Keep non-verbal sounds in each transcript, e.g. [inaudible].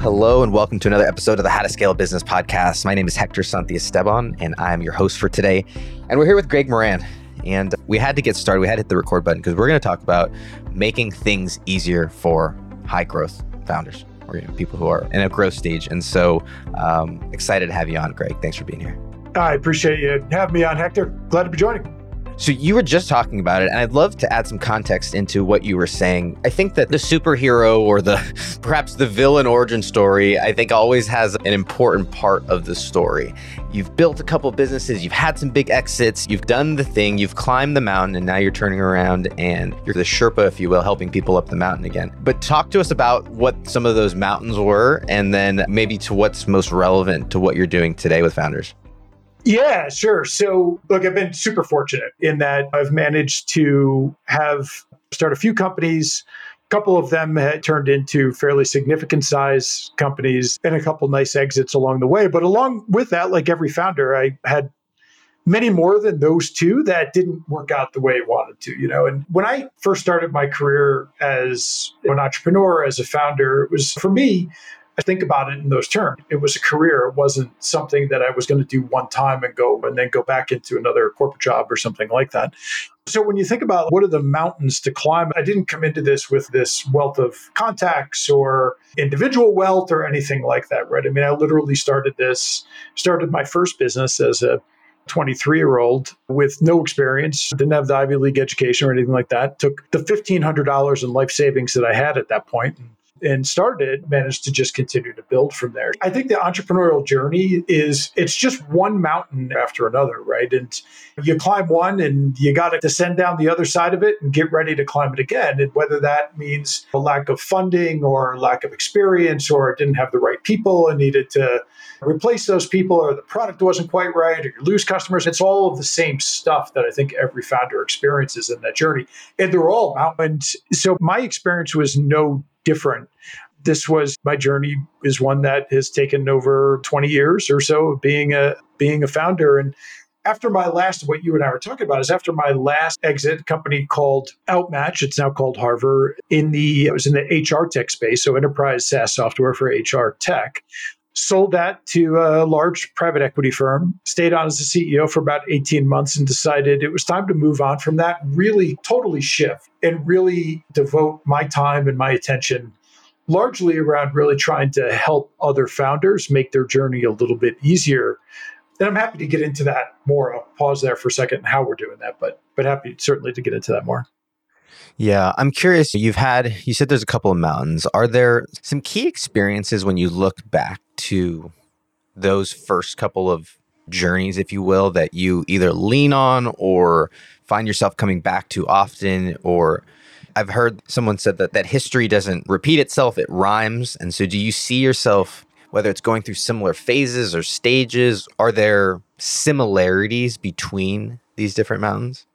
Hello, and welcome to another episode of the How to Scale Business podcast. My name is Hector Santiesteban, and I'm your host for today. And we're here with Greg Moran. And we had to get started. We had to hit the record button because we're going to talk about making things easier for high growth founders or you know, people who are in a growth stage. And so um, excited to have you on, Greg. Thanks for being here. I appreciate you having me on, Hector. Glad to be joining. So you were just talking about it, and I'd love to add some context into what you were saying. I think that the superhero or the [laughs] perhaps the villain origin story, I think always has an important part of the story. You've built a couple businesses, you've had some big exits, you've done the thing, you've climbed the mountain, and now you're turning around and you're the Sherpa, if you will, helping people up the mountain again. But talk to us about what some of those mountains were, and then maybe to what's most relevant to what you're doing today with founders. Yeah, sure. So, look, I've been super fortunate in that I've managed to have start a few companies. A couple of them had turned into fairly significant size companies and a couple nice exits along the way. But along with that, like every founder, I had many more than those two that didn't work out the way I wanted to, you know. And when I first started my career as an entrepreneur, as a founder, it was for me, I think about it in those terms. It was a career. It wasn't something that I was going to do one time and go and then go back into another corporate job or something like that. So when you think about what are the mountains to climb, I didn't come into this with this wealth of contacts or individual wealth or anything like that, right? I mean, I literally started this, started my first business as a 23 year old with no experience, didn't have the Ivy League education or anything like that, took the $1,500 in life savings that I had at that point and and started managed to just continue to build from there. I think the entrepreneurial journey is it's just one mountain after another, right? And you climb one and you got to descend down the other side of it and get ready to climb it again. And whether that means a lack of funding or lack of experience or didn't have the right people and needed to replace those people or the product wasn't quite right or you lose customers. It's all of the same stuff that I think every founder experiences in that journey. And they're all mountains. So my experience was no different. This was my journey is one that has taken over 20 years or so of being a being a founder and after my last what you and I were talking about is after my last exit company called Outmatch, it's now called Harver, in the it was in the HR tech space, so enterprise SaaS software for HR tech. Sold that to a large private equity firm, stayed on as a CEO for about 18 months and decided it was time to move on from that, really totally shift and really devote my time and my attention largely around really trying to help other founders make their journey a little bit easier. And I'm happy to get into that more. I'll pause there for a second and how we're doing that, but but happy certainly to get into that more. Yeah, I'm curious. You've had, you said there's a couple of mountains. Are there some key experiences when you look back to those first couple of journeys, if you will, that you either lean on or find yourself coming back to often? Or I've heard someone said that that history doesn't repeat itself, it rhymes. And so do you see yourself, whether it's going through similar phases or stages, are there similarities between these different mountains?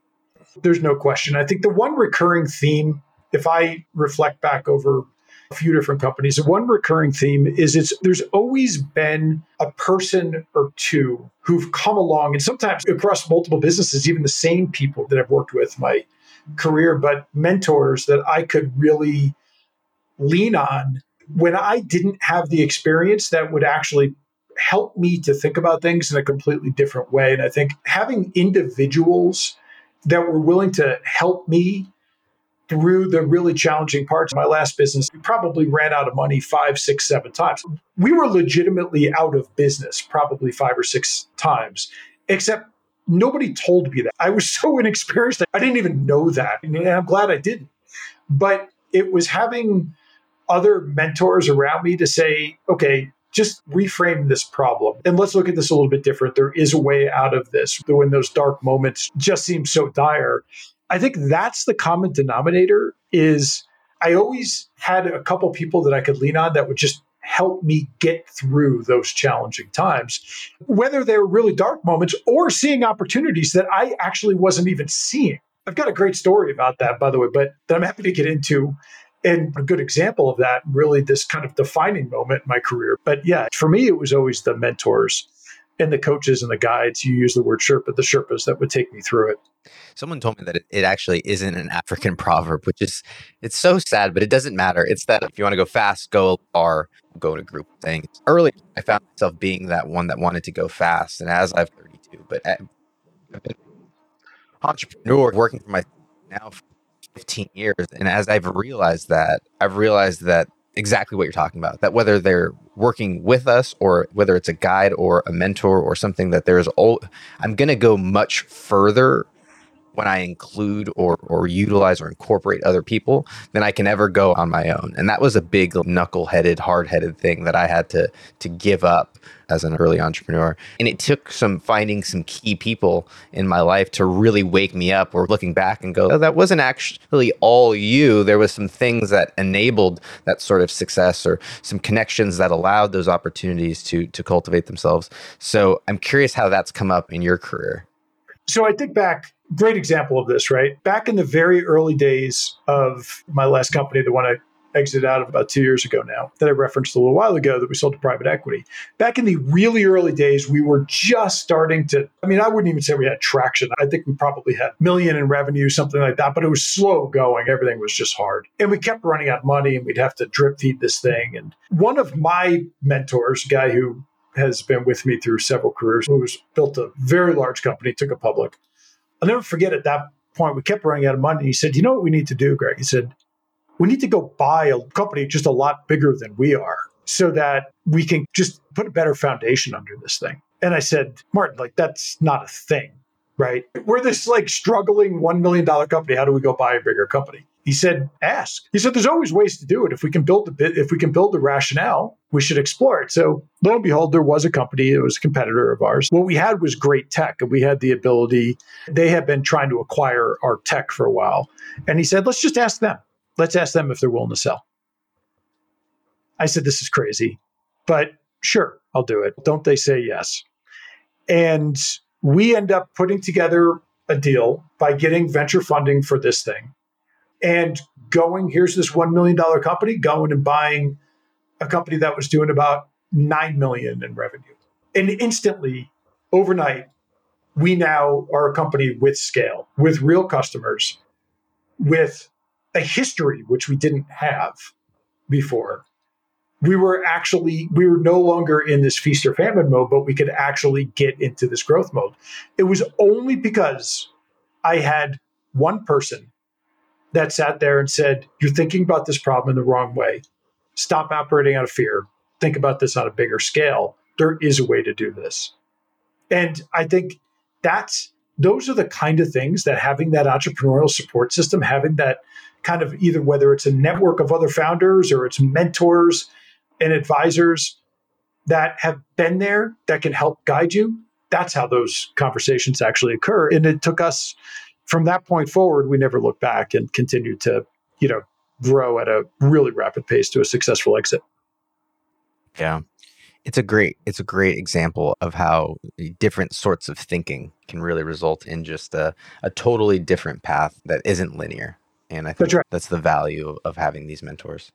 There's no question. I think the one recurring theme, if I reflect back over a few different companies, the one recurring theme is it's there's always been a person or two who've come along, and sometimes across multiple businesses, even the same people that I've worked with my career, but mentors that I could really lean on when I didn't have the experience that would actually help me to think about things in a completely different way. And I think having individuals that were willing to help me through the really challenging parts of my last business. We probably ran out of money five, six, seven times. We were legitimately out of business probably five or six times, except nobody told me that. I was [laughs] so inexperienced I didn't even know that. And I'm glad I didn't. But it was having other mentors around me to say, okay, just reframe this problem and let's look at this a little bit different. There is a way out of this when those dark moments just seem so dire. I think that's the common denominator is I always had a couple people that I could lean on that would just help me get through those challenging times, whether they were really dark moments or seeing opportunities that I actually wasn't even seeing. I've got a great story about that, by the way, but that I'm happy to get into and a good example of that, really, this kind of defining moment in my career. But yeah, for me, it was always the mentors and the coaches and the guides. You use the word Sherpa, the Sherpas that would take me through it. Someone told me that it, actually isn't an African [laughs] proverb, which is it's so sad, but it doesn't matter. It's that if you want to go fast, go far, go in a group things. Early, I found myself being that one that wanted to go fast, and as I've 32, but eh, I've been entrepreneur working for myself now for 15 years, and as I've realized that, I've realized that exactly what you're talking about. That whether they're working with us or whether it's a guide or a mentor or something that there's all, I'm going to go much further when I include or or utilize or incorporate other people than I can ever go on my own. And that was a big knuckle-headed, hard-headed thing that I had to to give up as an early entrepreneur. And it took some finding some key people in my life to really wake me up or looking back and go, oh, that wasn't actually all you. There was some things that enabled that sort of success or some connections that allowed those opportunities to to cultivate themselves. So I'm curious how that's come up in your career. So I think back great example of this, right? Back in the very early days of my last company, the one I exited out of about two years ago now, that I referenced a little while ago that we sold to private equity. Back in the really early days, we were just starting to, I mean, I wouldn't even say we had traction. I think we probably had million in revenue, something like that, but it was slow going. Everything was just hard. And we kept running out of money and we'd have to drip feed this thing. And one of my mentors, guy who has been with me through several careers, who was built a very large company, took it public I'll never forget at that point, we kept running out of money. He said, You know what we need to do, Greg? He said, We need to go buy a company just a lot bigger than we are so that we can just put a better foundation under this thing. And I said, Martin, like, that's not a thing, right? We're this like struggling $1 million company. How do we go buy a bigger company? He said, ask. He said, there's always ways to do it. If we can build the bit, if we can build the rationale, we should explore it. So lo and behold, there was a company, it was a competitor of ours. What we had was great tech and we had the ability, they had been trying to acquire our tech for a while. And he said, let's just ask them. Let's ask them if they're willing to sell. I said, this is crazy, but sure, I'll do it. Don't they say yes? And we end up putting together a deal by getting venture funding for this thing and going, here's this $1 million company, going and buying a company that was doing about 9 million in revenue. And instantly, overnight, we now are a company with scale, with real customers, with a history which we didn't have before. We were actually, we were no longer in this feast or famine mode, but we could actually get into this growth mode. It was only because I had one person that sat there and said, You're thinking about this problem in the wrong way. Stop operating out of fear. Think about this on a bigger scale. There is a way to do this. And I think that's those are the kind of things that having that entrepreneurial support system, having that kind of either whether it's a network of other founders or it's mentors and advisors that have been there that can help guide you, that's how those conversations actually occur. And it took us from that point forward, we never looked back and continued to, you know, grow at a really rapid pace to a successful exit. Yeah. It's a great it's a great example of how different sorts of thinking can really result in just a, a totally different path that isn't linear. And I think that's, right. that's the value of having these mentors.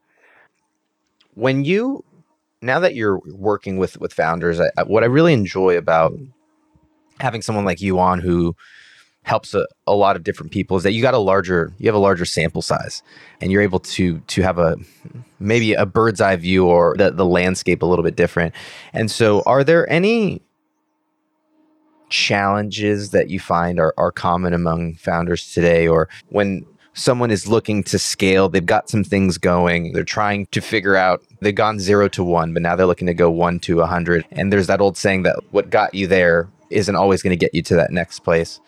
When you now that you're working with with founders, I, what I really enjoy about having someone like you on who helps a, a lot of different people is that you got a larger you have a larger sample size and you're able to to have a maybe a bird's eye view or the, the landscape a little bit different. And so are there any challenges that you find are, are common among founders today? Or when someone is looking to scale they've got some things going they're trying to figure out they've gone zero to one but now they're looking to go one to a hundred. And there's that old saying that what got you there isn't always going to get you to that next place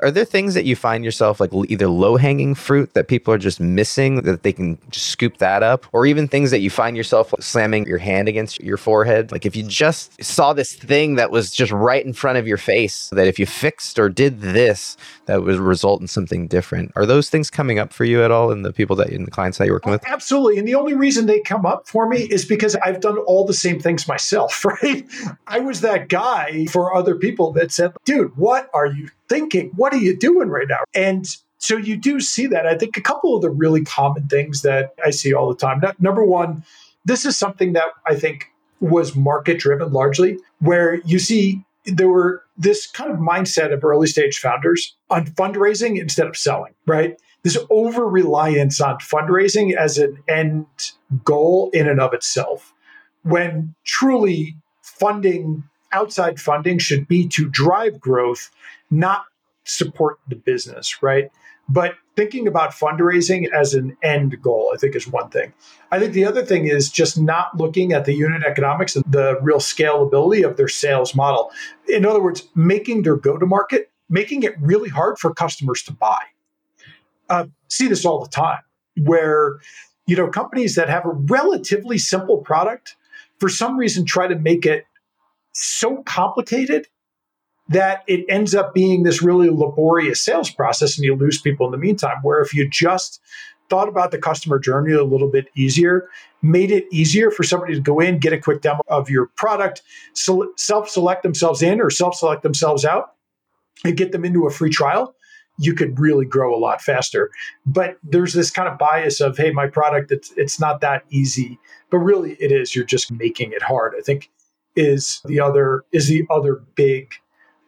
are there things that you find yourself like either low hanging fruit that people are just missing that they can just scoop that up, or even things that you find yourself like, slamming your hand against your forehead? Like if you just saw this thing that was just right in front of your face, that if you fixed or did this, that would result in something different. Are those things coming up for you at all in the people that in the clients that you're working oh, with? Absolutely. And the only reason they come up for me is because I've done all the same things myself, [laughs] right? I was that guy for other people that said, dude, what are you thinking? What are you doing right now? And so you do see that. I think a couple of the really common things that I see all the time. Number one, this is something that I think was market driven largely, where you see there were this kind of mindset of early stage founders on fundraising instead of selling, right? This over reliance on fundraising as an end goal in and of itself, when truly funding, outside funding should be to drive growth, not support the business, right? But thinking about fundraising as an end goal, I think, is one thing. I think the other thing is just not looking at the unit economics and the real scalability of their sales model. In other words, making their go to market, making it really hard for customers to buy. Uh, see this all the time where you know companies that have a relatively simple product for some reason try to make it so complicated that it ends up being this really laborious sales process and you lose people in the meantime. Where if you just thought about the customer journey a little bit easier, made it easier for somebody to go in, get a quick demo of your product, self select themselves in or self select themselves out, and get them into a free trial, you could really grow a lot faster. But there's this kind of bias of, hey, my product, it's, it's not that easy. But really it is. You're just making it hard. I think is the other is the other big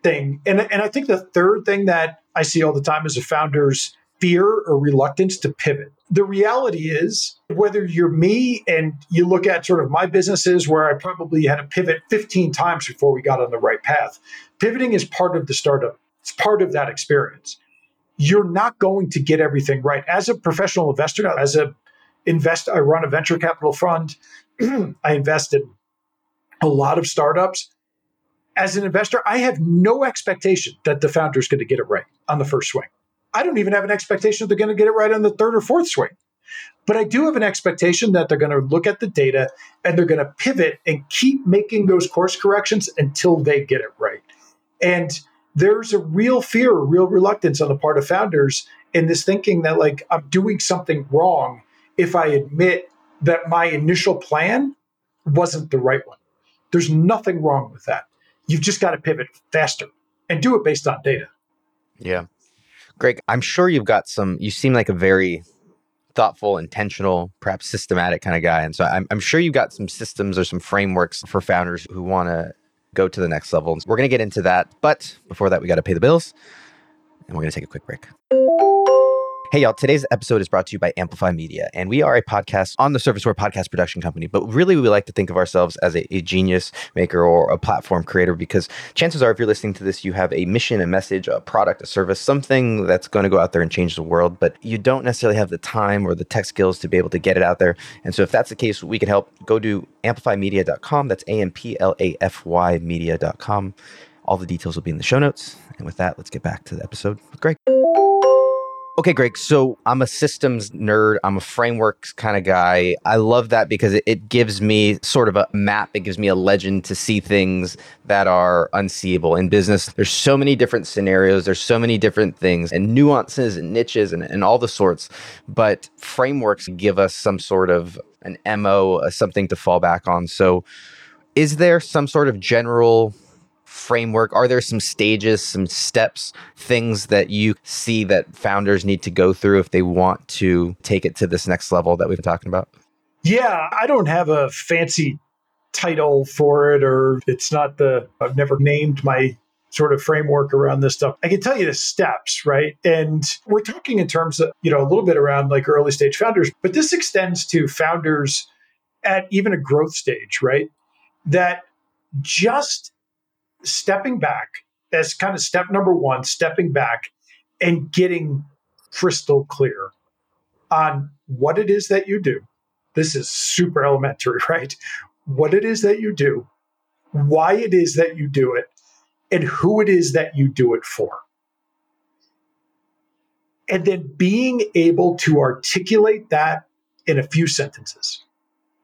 thing. And, and I think the third thing that I see all the time is a founder's fear or reluctance to pivot. The reality is, whether you're me and you look at sort of my businesses where I probably had to pivot 15 times before we got on the right path, pivoting is part of the startup, it's part of that experience. You're not going to get everything right. As a professional investor, as a invest, I run a venture capital fund. [clears throat] I invest in a lot of startups as an investor, I have no expectation that the founder is going to get it right on the first swing. I don't even have an expectation that they're going to get it right on the third or fourth swing. But I do have an expectation that they're going to look at the data and they're going to pivot and keep making those course corrections until they get it right. And there's a real fear, a real reluctance on the part of founders in this thinking that, like, I'm doing something wrong if I admit that my initial plan wasn't the right one. There's nothing wrong with that. You've just got to pivot faster and do it based on data. Yeah. Greg, I'm sure you've got some, you seem like a very thoughtful, intentional, perhaps systematic kind of guy. And so I'm, I'm sure you've got some systems or some frameworks for founders who want to go to the next level. We're going to get into that. But before that, we got to pay the bills and we're going to take a quick break. Hey, y'all. Today's episode is brought to you by Amplafy Media, and we are a podcast on the surface, we're a podcast production company. But really, we like to think of ourselves as a, a, genius maker or a platform creator because chances are, if you're listening to this, you have a mission, a message, a product, a service, something that's going to go out there and change the world, but you don't necessarily have the time or the tech skills to be able to get it out there. And so, if that's the case, we can help. Go to amplafymedia.com. That's A M P L A F Y media.com. All the details will be in the show notes. And with that, let's get back to the episode with Greg. Okay, Greg. So I'm a systems nerd. I'm a frameworks kind of guy. I love that because it, gives me sort of a map. It gives me a legend to see things that are unseeable in business. There's so many different scenarios. There's so many different things and nuances and niches and, and all the sorts. But frameworks give us some sort of an MO, uh, something to fall back on. So is there some sort of general framework? Are there some stages, some steps, things that you see that founders need to go through if they want to take it to this next level that we've been talking about? Yeah, I don't have a fancy title for it, or it's not the, I've never named my sort of framework around this stuff. I can tell you the steps, right? And we're talking in terms of, you know, a little bit around like early stage founders, but this extends to founders at even a growth stage, right? That just stepping back as kind of step number one, stepping back and getting crystal clear on what it is that you do. This is super elementary, [laughs] right? What it is that you do, why it is that you do it, and who it is that you do it for. And then being able to articulate that in a few sentences,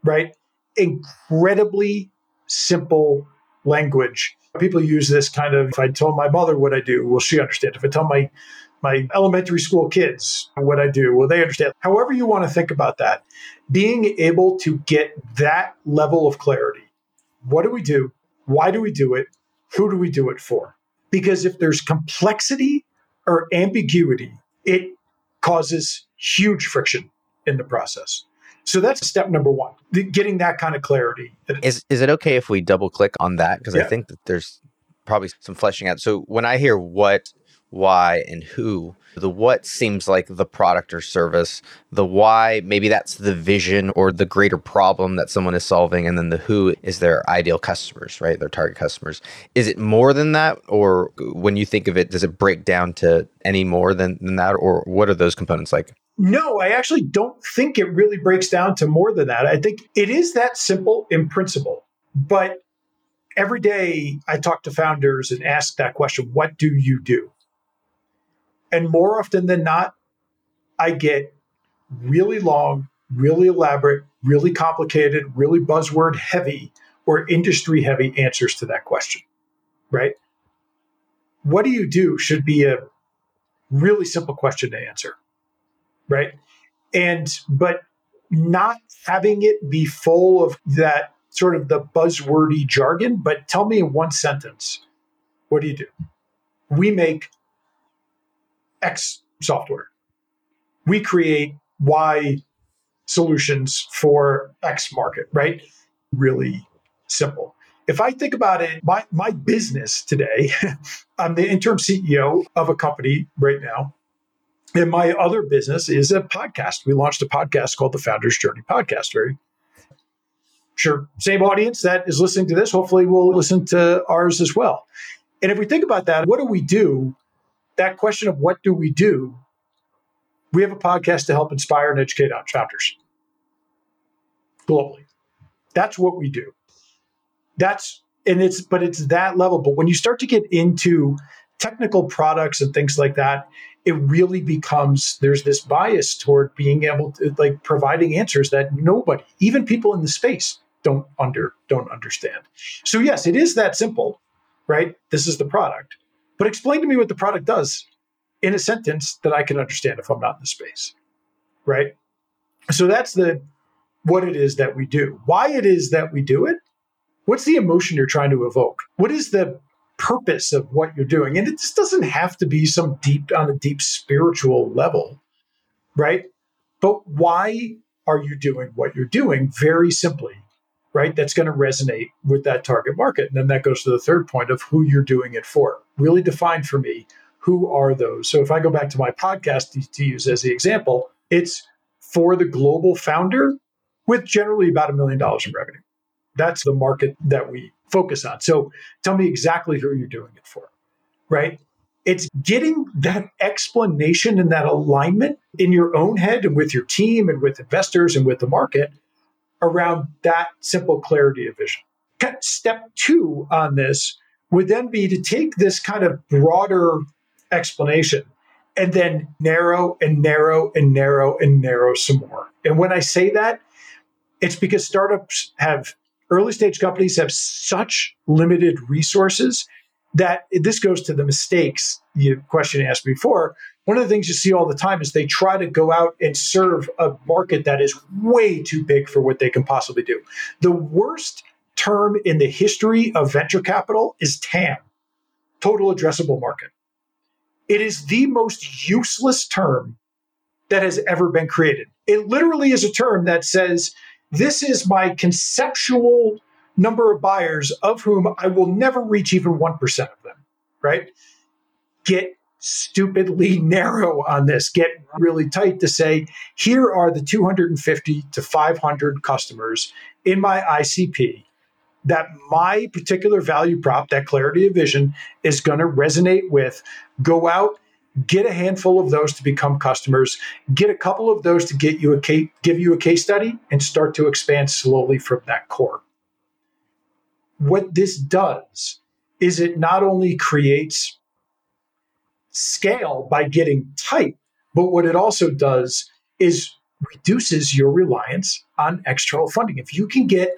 right? Incredibly simple language People use this kind of if I told my mother what I do, will she understand? If I tell my my elementary school kids what I do, will they understand? However, you want to think about that, being able to get that level of clarity. What do we do? Why do we do it? Who do we do it for? Because if there's complexity or ambiguity, it causes huge friction in the process. So that's step number one, getting that kind of clarity. Is is it okay if we double click on that? Because yeah. I think that there's probably some fleshing out. So when I hear what, why, and who, the what seems like the product or service. The why, maybe that's the vision or the greater problem that someone is solving. And then the who is their ideal customers, right? Their target customers. Is it more than that? Or when you think of it, does it break down to any more than, than that? Or what are those components like? No, I actually don't think it really breaks down to more than that. I think it is that simple in principle. But every day I talk to founders and ask that question what do you do? And more often than not, I get really long, really elaborate, really complicated, really buzzword heavy or industry heavy answers to that question, right? What do you do should be a really simple question to answer, right? And, but not having it be full of that sort of the buzzwordy jargon, but tell me in one sentence, what do you do? We make X software. We create Y solutions for X market, right? Really simple. If I think about it, my, my business today, [laughs] I'm the interim CEO of a company right now. And my other business is a podcast. We launched a podcast called the Founders Journey Podcast. Very sure, same audience that is listening to this, hopefully will listen to ours as well. And if we think about that, what do we do that question of what do we do, we have a podcast to help inspire and educate our founders globally. That's what we do. That's and it's but it's that level. But when you start to get into technical products and things like that, it really becomes there's this bias toward being able to like providing answers that nobody, even people in the space, don't under don't understand. So yes, it is that simple, right? This is the product. But explain to me what the product does in a sentence that I can understand if I'm not in the space. Right? So that's the what it is that we do. Why it is that we do it? What's the emotion you're trying to evoke? What is the purpose of what you're doing? And it just doesn't have to be some deep on a deep spiritual level, right? But why are you doing what you're doing? Very simply, right? That's going to resonate with that target market. And then that goes to the third point of who you're doing it for. Really define for me who are those. So if I go back to my podcast to, to use as the example, it's for the global founder with generally about a million dollars in revenue. That's the market that we focus on. So tell me exactly who you're doing it for, right? It's getting that explanation and that alignment in your own head and with your team and with investors and with the market around that simple clarity of vision. Step two on this would then be to take this kind of broader explanation and then narrow and narrow and narrow and narrow some more. And when I say that, it's because startups have early stage companies have such limited resources that this goes to the mistakes the question asked before one of the things you see all the time is they try to go out and serve a market that is way too big for what they can possibly do. The worst term in the history of venture capital is TAM, total addressable market. It is the most useless term that has ever been created. It literally is a term that says, this is my conceptual number of buyers of whom I will never reach even 1% of them, right? Get stupidly [laughs] narrow on this, get really tight to say, here are the 250 to 500 customers in my ICP that my particular value prop, that clarity of vision, is going to resonate with. Go out, get a handful of those to become customers, get a couple of those to get you a case, give you a case study, and start to expand slowly from that core. What this does is it not only creates scale by getting tight. But what it also does is reduces your reliance on external funding. If you can get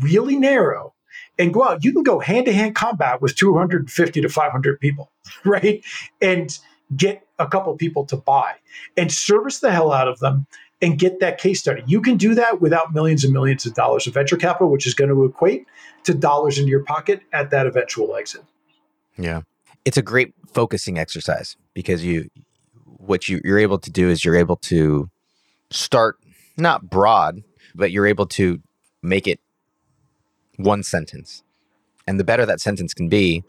really narrow and go out, you can go hand to hand combat with 250 to 500 people, [laughs] right? And get a couple people to buy and service the hell out of them and get that case study. You can do that without millions and millions of dollars of venture capital, which is going to equate to dollars in your pocket at that eventual exit. Yeah it's a great focusing exercise because you what you, you're able to do is you're able to start not broad, but you're able to make it one sentence. And the better that sentence can be,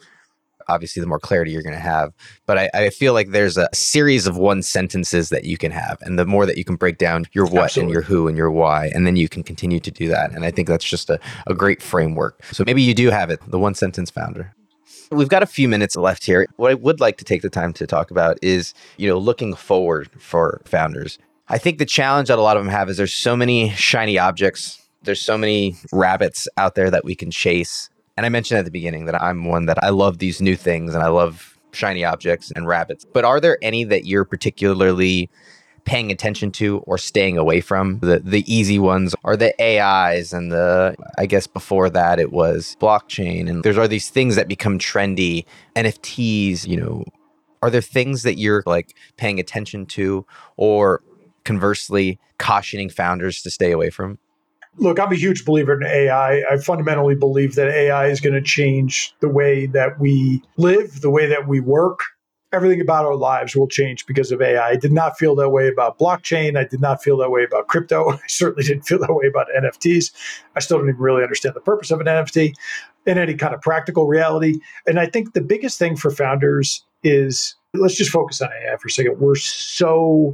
obviously the more clarity you're going to have. But I, I, feel like there's a series of one sentences that you can have. And the more that you can break down your what Absolutely. and your who and your why, and then you can continue to do that. And I think that's just a, a great framework. So maybe you do have it, the one sentence founder. We've got a few minutes left here. What I would like to take the time to talk about is, you know, looking forward for founders. I think the challenge that a lot of them have is there's so many shiny objects. There's so many rabbits out there that we can chase and I mentioned at the beginning that I'm one that I love these new things and I love shiny objects and rabbits. But are there any that you're particularly paying attention to or staying away from? The the easy ones are the AIs and the I guess before that it was blockchain and there's are these things that become trendy, NFTs, you know. Are there things that you're like paying attention to or conversely cautioning founders to stay away from? Look, I'm a huge believer in AI. I fundamentally believe that AI is going to change the way that we live, the way that we work. Everything about our lives will change because of AI. I did not feel that way about blockchain. I did not feel that way about crypto. [laughs] I certainly didn't feel that way about NFTs. I still don't even really understand the purpose of an NFT in any kind of practical reality. And I think the biggest thing for founders is let's just focus on AI for a second. We're so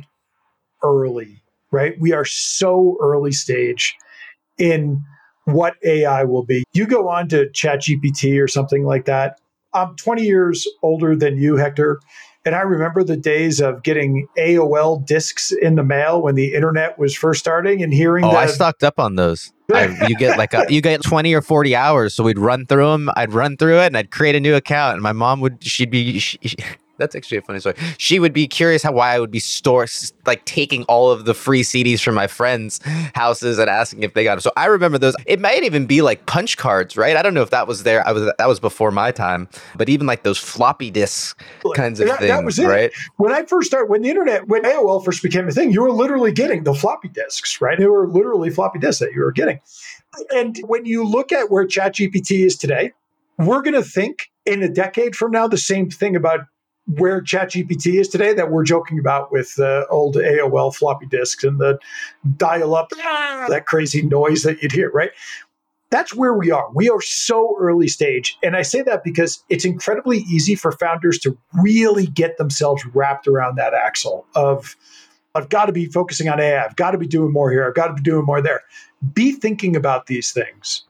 early, right? We are so early stage in what AI will be. You go on to ChatGPT or something like that. I'm 20 years older than you, Hector. And I remember the days of getting AOL discs in the mail when the internet was first starting and hearing. That. Oh, the, I stocked up on those. [laughs] I, you get like a, you get 20 or 40 hours. So we'd run through them. I'd run through it and I'd create a new account. And my mom would, she'd be, she, that's actually a funny story. She would be curious how why I would be store like taking all of the free CDs from my friends' houses and asking if they got them. So I remember those. It might even be like punch cards, right? I don't know if that was there. I was that was before my time, but even like those floppy disk kinds of that, things, that was it. right? When I first started, when the internet, when AOL first became a thing, you were literally getting the floppy disks, right? They were literally floppy disks that you were getting. And when you look at where ChatGPT is today, we're going to think in a decade from now the same thing about where ChatGPT is today that we're joking about with the old AOL floppy disks and the dial up, that crazy noise that you'd hear, right? That's where we are. We are so early stage. And I say that because it's incredibly easy for founders to really get themselves wrapped around that axle of, I've got to be focusing on AI. I've got to be doing more here. I've got to be doing more there. Be thinking about these things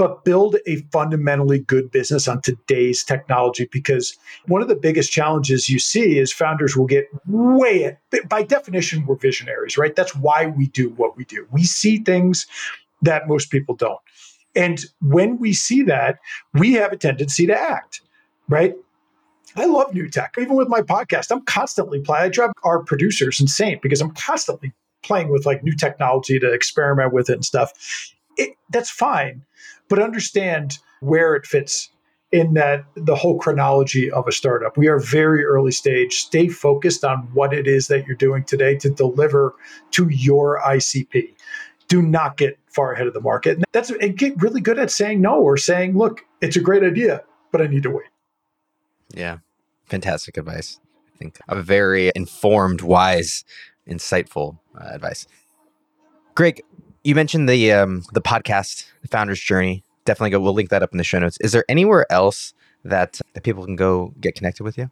but build a fundamentally good business on today's technology because one of the biggest challenges you see is founders will get way by definition we're visionaries right that's why we do what we do we see things that most people don't and when we see that we have a tendency to act right I love new tech. Even with my podcast, I'm constantly playing. I drive our producers insane because I'm constantly playing with like new technology to experiment with it and stuff. It, that's fine but understand where it fits in that the whole chronology of a startup. We are very early stage. Stay focused on what it is that you're doing today to deliver to your ICP. Do not get far ahead of the market. And that's and get really good at saying no or saying, look, it's a great idea, but I need to wait. Yeah. Fantastic advice. I think a very informed, wise, insightful uh, advice. Greg, you mentioned the um, the podcast, the Founder's Journey. Definitely go. We'll link that up in the show notes. Is there anywhere else that that people can go get connected with you?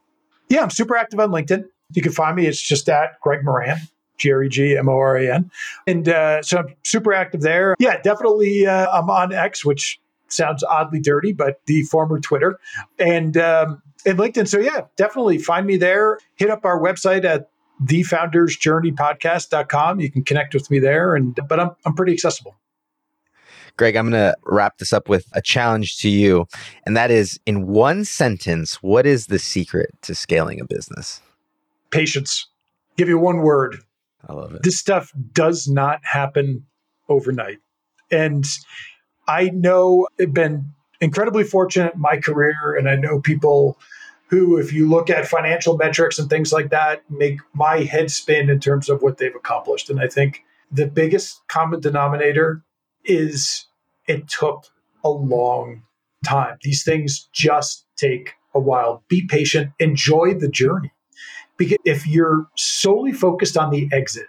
Yeah, I'm super active on LinkedIn. You can find me. It's just at Greg Moran, G R E G M O R A N, and uh, so I'm super active there. Yeah, definitely. Uh, I'm on X, which sounds oddly dirty, but the former Twitter, and um, and LinkedIn. So yeah, definitely find me there. Hit up our website at thefoundersjourneypodcast.com. You can connect with me there, and but I'm I'm pretty accessible. Greg, I'm going to wrap this up with a challenge to you, and that is in one sentence, what is the secret to scaling a business? Patience. Give you one word. I love it. This stuff does not happen overnight. And I know I've been incredibly fortunate in my career, and I know people who, if you look at financial metrics and things like that, make my head spin in terms of what they've accomplished. And I think the biggest common denominator is it took a long time. These things just take a while. Be patient, enjoy the journey. Because if you're solely focused on the exit,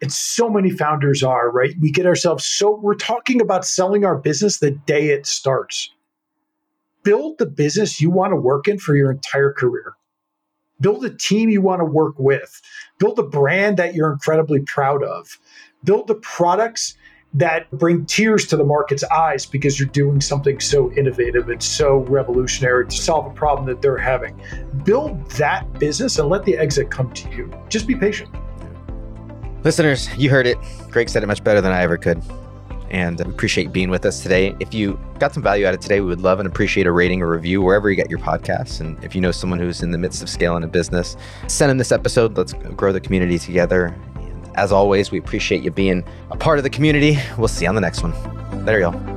and so many founders are, right? We get ourselves so, we're talking about selling our business the day it starts build the business you want to work in for your entire career. Build a team you want to work with. Build a brand that you're incredibly proud of. Build the products that bring tears to the market's eyes because you're doing something so innovative and so revolutionary to solve a problem that they're having. Build that business and let the exit come to you. Just be patient. Listeners, you heard it. Greg said it much better than I ever could. And uh, we appreciate being with us today. If you got some value out of today, we would love and appreciate a rating or review wherever you get your podcasts. And if you know someone who's in the midst of scaling a business, send them this episode. Let's grow the community together. As always, we appreciate you being a part of the community. We'll see you on the next one. There you go.